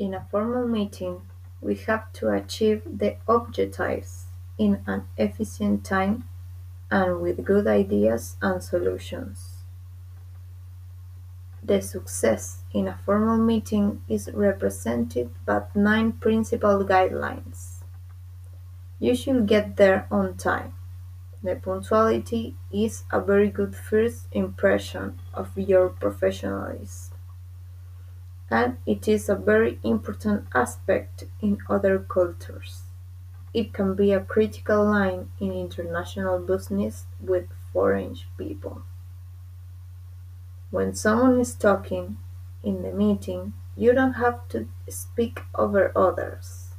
In a formal meeting, we have to achieve the objectives in an efficient time and with good ideas and solutions. The success in a formal meeting is represented by nine principal guidelines. You should get there on time. The punctuality is a very good first impression of your professionalism, and it is a very important aspect in other cultures. It can be a critical line in international business with foreign people. When someone is talking in the meeting, you don't have to speak over others.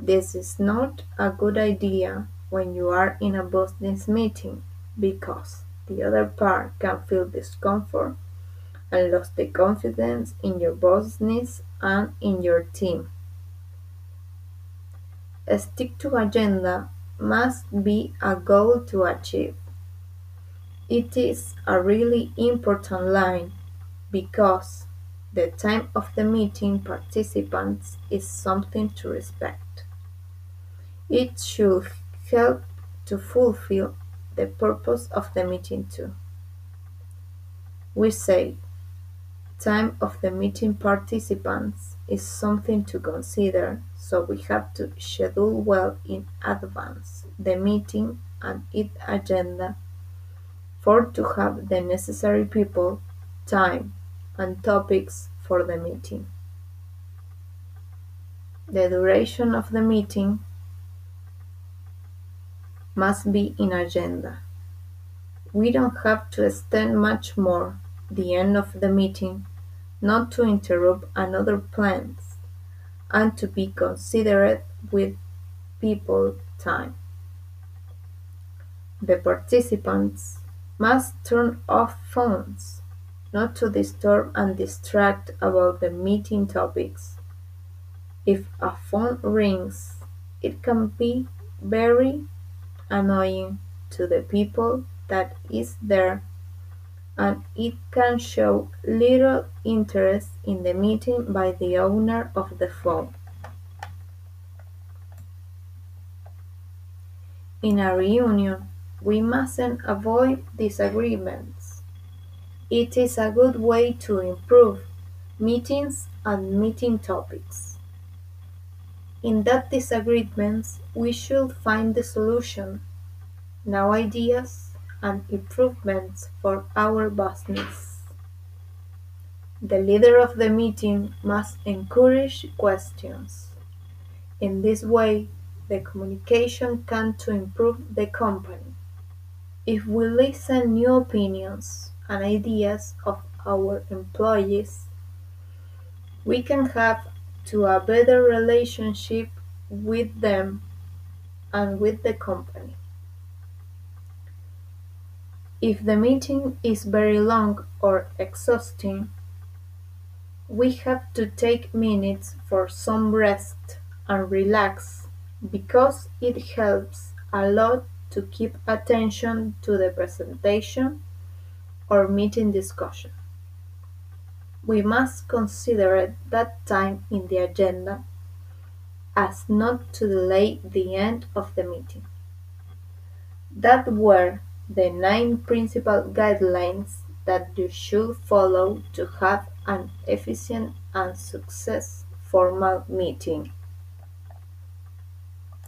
This is not a good idea when you are in a business meeting because the other part can feel discomfort and lost the confidence in your business and in your team. A stick to agenda must be a goal to achieve. It is a really important line because the time of the meeting participants is something to respect. It should help to fulfill the purpose of the meeting too. We say time of the meeting participants is something to consider, so we have to schedule well in advance the meeting and its agenda for to have the necessary people, time, and topics for the meeting. The duration of the meeting must be in agenda. We don't have to extend much more the end of the meeting not to interrupt another plans and to be considerate with people time. The participants must turn off phones not to disturb and distract about the meeting topics. If a phone rings, it can be very annoying to the people that is there and it can show little interest in the meeting by the owner of the phone. In a reunion, we mustn't avoid disagreements. It is a good way to improve meetings and meeting topics. In that disagreements, we should find the solution, now ideas and improvements for our business. The leader of the meeting must encourage questions. In this way, the communication can to improve the company. If we listen new opinions and ideas of our employees, we can have to a better relationship with them and with the company. If the meeting is very long or exhausting, we have to take minutes for some rest and relax because it helps a lot to keep attention to the presentation or meeting discussion. We must consider that time in the agenda as not to delay the end of the meeting. That were the nine principal guidelines that you should follow to have an efficient and successful formal meeting.